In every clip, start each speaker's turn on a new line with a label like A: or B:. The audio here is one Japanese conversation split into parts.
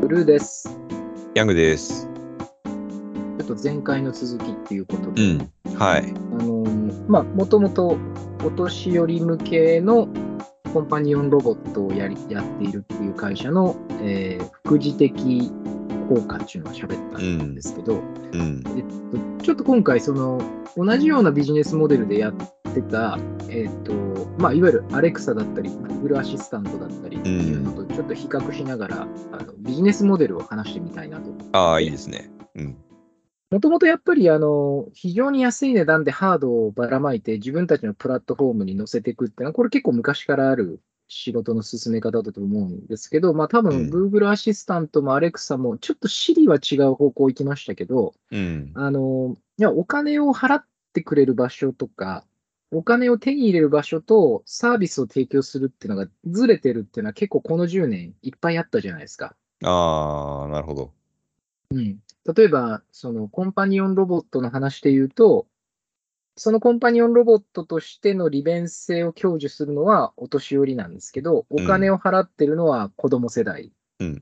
A: ブルーです。
B: ヤングです。
A: ちょっと前回の続きっていうことで、
B: うん。はい。
A: あのーまあ、もともとお年寄り向けのコンパニオンロボットをやりやっているっていう会社の、えー副次的効果っていうのを喋ったんですけど、
B: うん。
A: えっと、ちょっと今回、その同じようなビジネスモデルでやってた、えっとまあ、いわゆるアレクサだったり、Google アシスタントだったりっていうのとちょっと比較しながら、あのビジネスモデルを話してみたいなと
B: ああ、いいですね。うん。
A: もともとやっぱりあの非常に安い値段でハードをばらまいて自分たちのプラットフォームに載せていくっていうのは、これ結構昔からある仕事の進め方だと思うんですけど、まあ多分
B: うん
A: Google アシスタントも Alexa もちょっと Siri は違う方向行きましたけど、
B: うん。
A: あのいやお金を払ってくれる場所とか、お金を手に入れる場所とサービスを提供するっていうのがずれてるっていうのは結構この10年いっぱいあったじゃないですか。
B: ああ、なるほど。
A: うん、例えば、そのコンパニオンロボットの話で言うと、そのコンパニオンロボットとしての利便性を享受するのはお年寄りなんですけど、お金を払ってるのは子供世代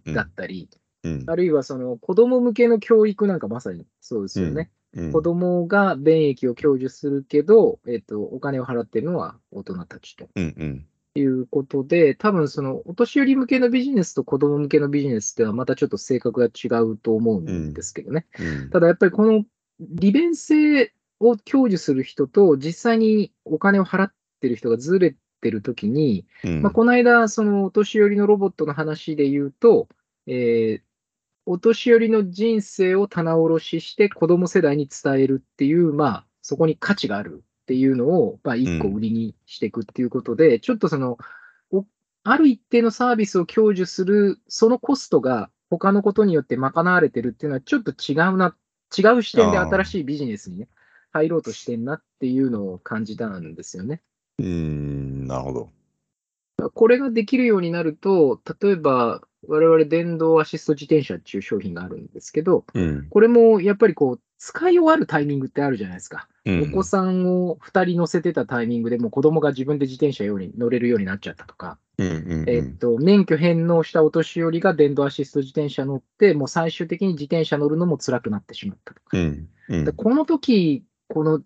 A: だったり、
B: うん。
A: あるいはその子供向けの教育なんかまさにそうですよね。
B: うん
A: 子供が便益を享受するけど、えっと、お金を払ってるのは大人たちと
B: うん。うん。
A: いうことで、多分そのお年寄り向けのビジネスと子供向けのビジネスではまたちょっと性格が違うと思うんですけどね。
B: うん。
A: ただやっぱりこの利便性を享受する人と実際にお金を払ってる人がずれてるときに、
B: うん。
A: まあ、この間、そのお年寄りのロボットの話で言うと、えーお年寄りの人生を棚卸しして子供世代に伝えるっていう、まあ、そこに価値があるっていうのを、まあ、一個売りにしていくっていうことで、ちょっとその、おある一定のサービスを享受する、そのコストが他のことによって賄われてるっていうのはちょっと違うな、違う視点で新しいビジネスにね、入ろうとしてんなっていうのを感じたんですよね。
B: うん。なるほど。
A: これができるようになると、例えば、我々電動アシスト自転車っていう商品があるんですけど、
B: うん。
A: これもやっぱりこう、使い終わるタイミングってあるじゃないですか。
B: うん
A: お子さんを2人乗せてたタイミングでもう子供が自分で自転車ように乗れるようになっちゃったとか、
B: うん。うん。
A: えっと、免許返納したお年寄りが電動アシスト自転車乗って、もう最終的に自転車乗るのも辛くなってしまったとか。
B: うん。うん
A: で。この時、この、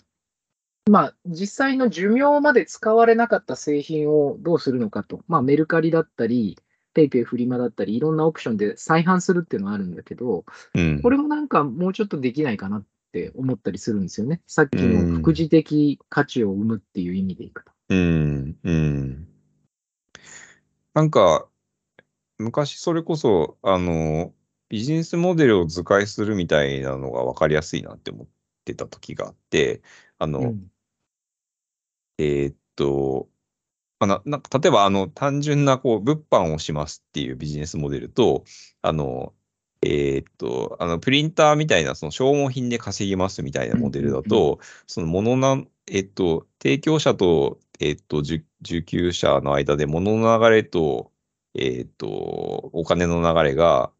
A: まあ、実際の寿命まで使われなかった製品をどうするのかと。まあ、メルカリだったり、ペイペイフリマだったり、いろんなオプションで再販するっていうのはあるんだけど、
B: うん。
A: これもなんかもうちょっとできないかなって思ったりするんですよね。さっき
B: うん
A: の副次的価値を生むっていう意味でいくと。
B: うん。うん。なんか、昔それこそ、あの、ビジネスモデルを図解するみたいなのが分かりやすいなって思ってた時があって、あの、
A: うん。
B: えーっと、まあななんか例えばあの単純なこう物販をしますっていうビジネスモデルと、あの、えーっと、あのプリンターみたいなその消耗品で稼ぎますみたいなモデルだ
A: うん。うん
B: と、そのものな、えーっと、提供者と、えーっと、受受給者の間で物の流れと、えーっと、お金の流れが、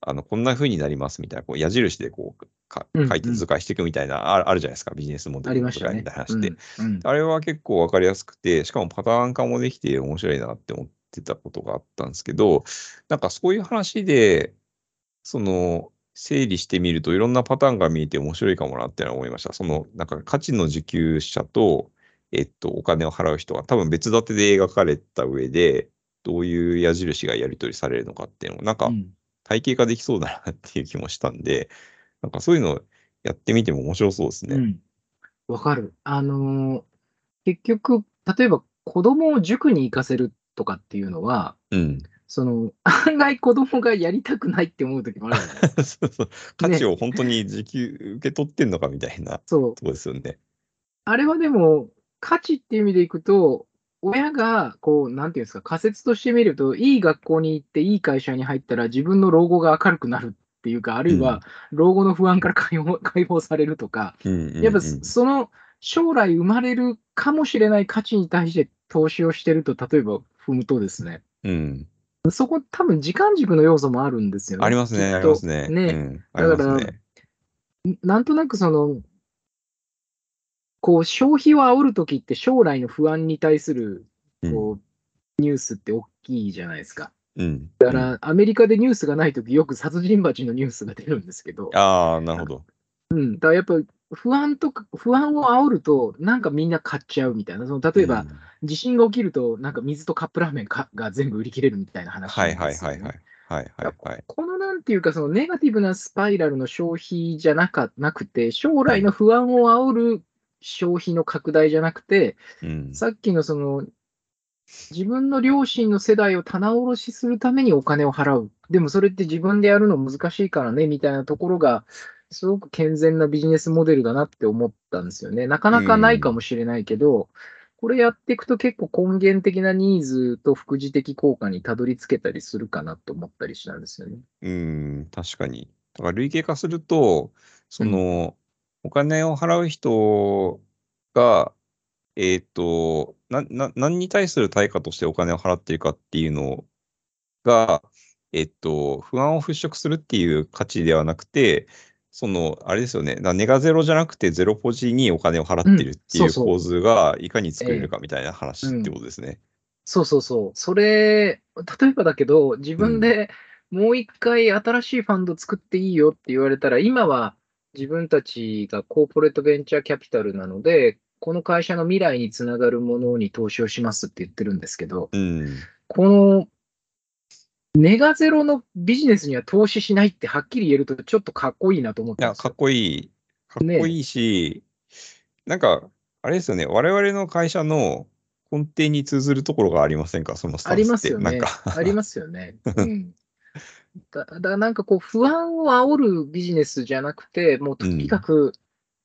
B: あの、こんな風になりますみたいな、こう矢印でこうか
A: うんうん。
B: 書いて図解していくみたいな、ああるじゃないですか、ビジネスモデルみたいな話って。
A: うんうん。
B: あれは結構わかりやすくて、しかもパターン化もできて面白いなって思ってたことがあったんですけど、なんかそういう話で、その、整理してみるといろんなパターンが見えて面白いかもなってのは思いました。その、なんか価値の受給者と、えっと、お金を払う人が多分別立てで描かれた上で、どういう矢印がやり取りされるのかっていうのを、なんか
A: うん。
B: 体系化できそうだなっていう気もしたんで、なんかそういうのやってみても面白そうですね。
A: うん。わかる。あのー結局、例えば子供を塾に行かせるとかっていうのは、
B: うん。
A: その、案外子供がやりたくないって思う時もあるじゃない
B: そうそう価値を本当に時給受け取ってんのかみたいな
A: そう。
B: とこですよね。
A: あれはでも、価値っていう意味でいくと、親が、こう、なんていうんですか、仮説としてみると、いい学校に行って、いい会社に入ったら、自分の老後が明るくなるっていうか、あるいは、老後の不安から解放 解放されるとか、
B: うんうんうん
A: やっぱその将来生まれるかもしれない価値に対して投資をしてると、例えば踏むとですね、
B: うん、
A: そこ多分時間軸の要素もあるんですよね。
B: ありますね、ありますね。
A: ね
B: うん、
A: だから
B: ね。
A: なんとなくその、こう消費を煽るときって将来の不安に対する
B: うん
A: こうニュースって大きいじゃないですか。
B: うん。
A: だから、アメリカでニュースがないとき、よく殺人鉢のニュースが出るんですけど、
B: ああ、なるほど。
A: うん、だからやっぱり不安とか、不安を煽ると、なんかみんな買っちゃうみたいな、その例えば、
B: うん
A: 地震が起きると、なんか水とカップラーメンかが全部売り切れるみたいな話
B: はいはい
A: なんですよね
B: はいはい。はいはいはい。
A: このなんていうか、そのネガティブなスパイラルの消費じゃなかなくて、将来の不安を煽る消費の拡大じゃなくて、
B: うん。
A: さっきのその、自分の両親の世代を棚卸しするためにお金を払う。でもそれって自分でやるの難しいからね、みたいなところが、すごく健全なビジネスモデルだなって思ったんですよね。なかなかないかもしれないけど、これやっていくと結構根源的なニーズと副次的効果にたどり着けたりするかなと思ったりしたんですよね。
B: うん、確かに。だから累計化すると、その、お金を払う人が、えっ、となな、何に対する対価としてお金を払っているかっていうのが、えっ、と、不安を払拭するっていう価値ではなくて、その、あれですよね、なネガゼロじゃなくてゼロポジにお金を払っているっていう構図がいかに作れるかみたいな話ってことですね。
A: そうそうそう。それ、例えばだけど、自分でもう一回新しいファンド作っていいよって言われたら、今は自分たちがコーポレートベンチャーキャピタルなので、この会社の未来につながるものに投資をしますって言ってるんですけど、
B: うん。
A: このネガゼロのビジネスには投資しないってはっきり言えると、ちょっとかっこいいなと思っ
B: いや、かっ。こいい。かっこいいし、なんか、あれですよね、我々の会社の根底に通ずるところがありませんか、そのスタ
A: あ
B: ンスって。
A: りますよね。ありますよね。うんだだなんかこう、不安を煽るビジネスじゃなくて、もうとにかく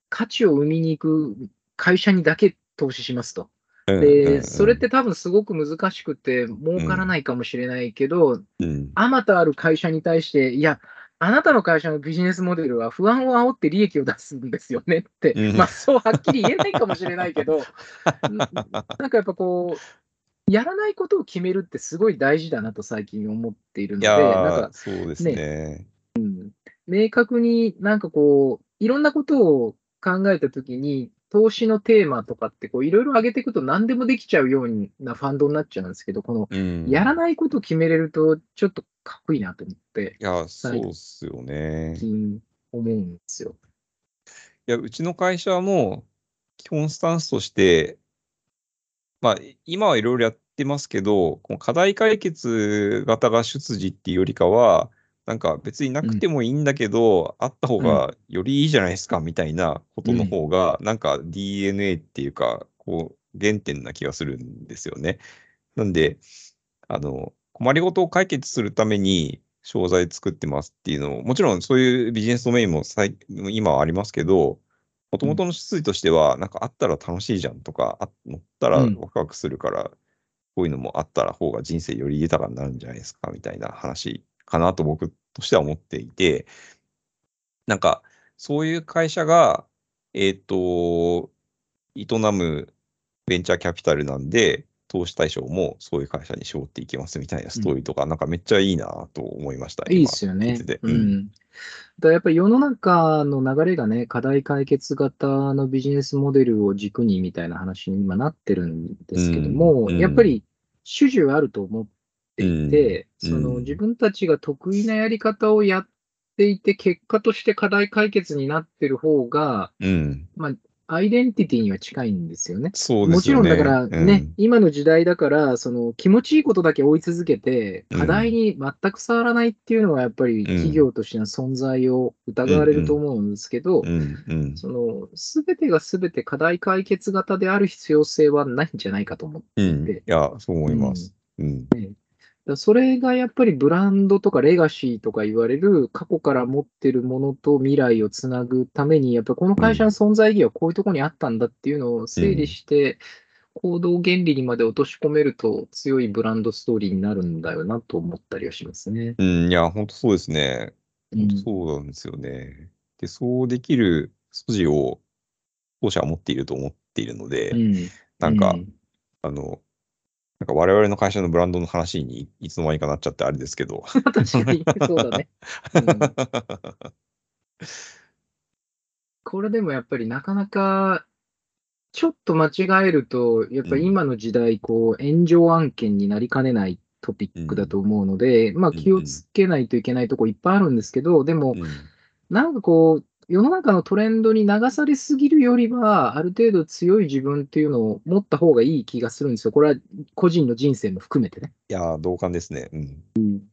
A: 価値を生みに行く会社にだけ投資しますと。
B: うんうんう
A: で、
B: ん。
A: それって多分すごく難しくて、儲からないかもしれないけど、
B: うん、
A: あまたある会社に対して、いや、あなたの会社のビジネスモデルは不安を煽って利益を出すんですよねって、
B: うん。
A: まあそうはっきり言えないかもしれないけど、な なんかやっぱこう、やらないことを決めるってすごい大事だなと最近思っているので、なんか
B: ー、そうですね。
A: 明確になんかこう、いろんなことを考えたときに、投資のテーマとかってこういろいろ上げていくと何でもできちゃうようなファンドになっちゃうんですけど、この
B: うん、
A: やらないことを決めれるとちょっとかっこいいなと思って、
B: いや、そうっすよね。
A: 思うんですよ。
B: いや、うちの会社も基本スタンスとして、まあ、今はいろいろやってますけど、この課題解決型が出自っていうよりかは、なんか別になくてもいいんだけど、あった方がよりいいじゃないですかみたいなことの方が、なんか DNA っていうか、こう、原点な気がするんですよね。なんで、あの、困りごとを解決するために商材作ってますっていうのを、もちろんそういうビジネスドメインも最今はありますけど、もともとの出自としては、なんかあったら楽しいじゃんとか、あ乗ったら
A: うん。
B: ワクワクするから、こういうのもあったら方が人生より豊かになるんじゃないですかみたいな話かなと僕としては思っていて、なんかそういう会社が、えっ、と、営むベンチャーキャピタルなんで、投資対象もそういう会社に絞っていきますみたいなストーリーとか、なんかめっちゃいいなと思いました。
A: いいですよね
B: てて。
A: う
B: うん
A: ん。だからやっぱり世の中の流れがね、課題解決型のビジネスモデルを軸にみたいな話に今なってるんですけども、
B: うんうん
A: やっぱり主従あると思っていて、
B: うん
A: その
B: うん
A: 自分たちが得意なやり方をやっていて、結果として課題解決になってる方が、
B: うん。
A: アイデンティティには近いんですよね。
B: そうで
A: もちろん。だからね、今の時代だから、その気持ちいいことだけ追い続けて、
B: うん
A: 課題に全く触らないっていうのは、やっぱり企業としての存在を疑われると思うんですけど、
B: うん。うん。うん。
A: その全てが全て課題解決型である必要性はないんじゃないかと思って
B: うん。い
A: で
B: や、そう思います。うん。
A: それがやっぱりブランドとかレガシーとか言われる過去から持ってるものと未来をつなぐために、やっぱりこの会社の存在意義はこういうところにあったんだっていうのを整理して、行動原理にまで落とし込めると強いブランドストーリーになるんだよなと思ったりはしますね。
B: うん、いや、本当そうですね。
A: うん
B: 本当そうなんですよね。で、そうできる素地を当社は持っていると思っているので、
A: うん
B: なんか、
A: うん
B: あの、なんか我々の会社のブランドの話にいつの間にかなっちゃってあれですけど。
A: 確かに、そうだね。うん。これでもやっぱりなかなか、ちょっと間違えると、やっぱり今の時代、こう、炎上案件になりかねないっトピックだと思うので、まあ気をつけないといけないとこいっぱいあるんですけど、でも、
B: うん。
A: なんかこう、世の中のトレンドに流されすぎるよりは、ある程度強い自分っていうのを持った方がいい気がするんですよ。これは個人の人生も含めてね。
B: いやー、同感ですね。うん。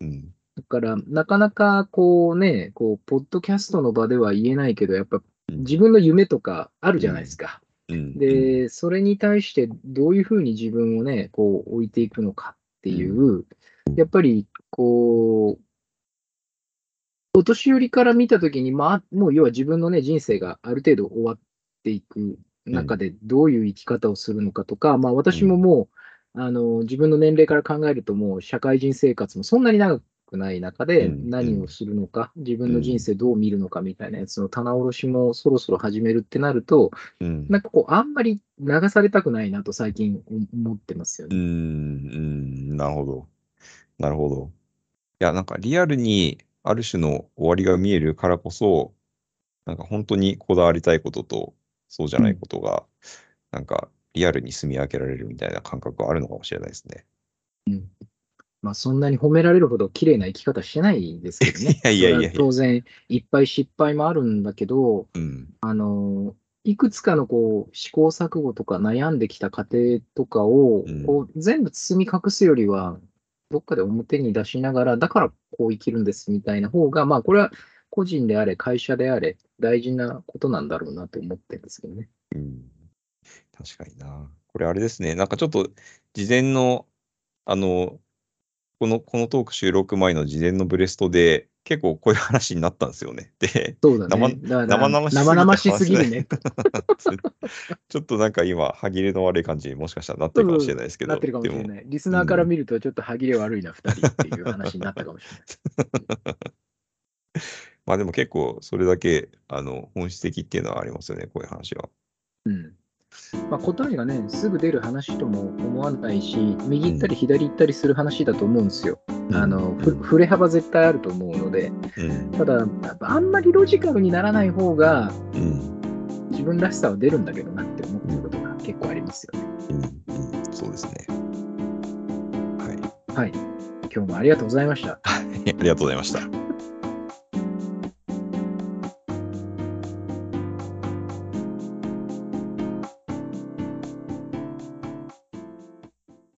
B: うん。
A: だから、なかなかこうね、こう、ポッドキャストの場では言えないけど、やっぱ
B: うん
A: 自分の夢とかあるじゃないですか。
B: うん、
A: で、それに対してどういうふうに自分をね、こう置いていくのかっていう、やっぱりこう、お年寄りから見たときに、まあ、もう要は自分のね、人生がある程度終わっていく中で、どういう生き方をするのかとか、まあ私ももう、あの、自分の年齢から考えると、もう社会人生活もそんなに長くない中で、
B: うん
A: 何をするのか、自分の人生どう見るのかみたいなやつの棚卸しもそろそろ始めるってなると、
B: うん。
A: なんかこう、あんまり流されたくないなと最近思ってますよ
B: うん、う
A: ね。
B: ん、なるほど。なるほど。いや、なんかリアルにある種の終わりが見えるからこそ、なんか本当にこだわりたいことと、そうじゃないことが、なんかリアルに住み分けられるみたいな感覚はあるのかもしれないですね。
A: まあそんなに褒められるほど綺麗な生き方してないですけどね。
B: いやいやいや
A: 当然、いっぱい失敗もあるんだけど、
B: うん。
A: あの、いくつかのこう試行錯誤とか悩んできた過程とかを、
B: うん
A: こう全部包み隠すよりは、どっかで表に出しながら、だからこう生きるんですみたいな方が、まあこれは個人であれ、会社であれ、大事なことなんだろうなと思ってるんですけどね。
B: うん。確かにな。これあれですね。なんかちょっと事前の、あの、この、このトーク収録前の事前のブレストで、結構こういう話になったんですよね。で、
A: そうだ
B: 生
A: ね。だから
B: 生々しすぎて
A: 生々しすぎるね。
B: ちょっとなんか今、歯切れの悪い感じにもしかしたらなってるかもしれないですけど、
A: なってるかもしれない。リスナーから見ると、ちょっと歯切れ悪いな、二人っていう話になったかもしれない。
B: まあでも結構それだけあの本質的っていうのはありますよね、こういう話は。
A: うんまあ、答えがね、すぐ出る話とも思わないし、右行ったり左行ったりする話だと思うんですよ。あのふ
B: うん
A: 触れ幅絶対あると思うので、
B: うん。
A: ただ、あんまりロジカルにならない方が、
B: うん。
A: 自分らしさは出るんだけどなって思ってることが結構ありますよね。
B: うん。うん。そうですね。はい。
A: はい。今日もありがとうございました。
B: ありがとうございました。